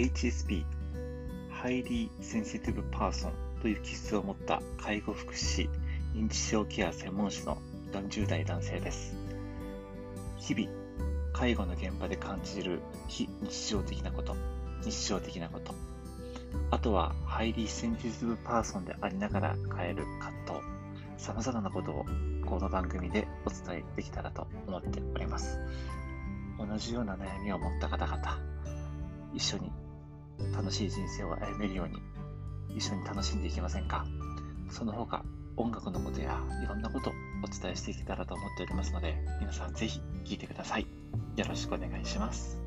HSP、Highly Sensitive Person という気質を持った介護福祉士、認知症ケア専門士の40代男性です。日々、介護の現場で感じる非日常的なこと、日常的なこと、あとは、 Highly Sensitive Person でありながら抱える葛藤、様々なことをこの番組でお伝えできたらと思っております。同じような悩みを持った方々、一緒に楽しい人生を歩めるように、一緒に楽しんでいきませんか？その他、音楽のことやいろんなことをお伝えしていけたらと思っておりますので、皆さんぜひ聴いてください。よろしくお願いします。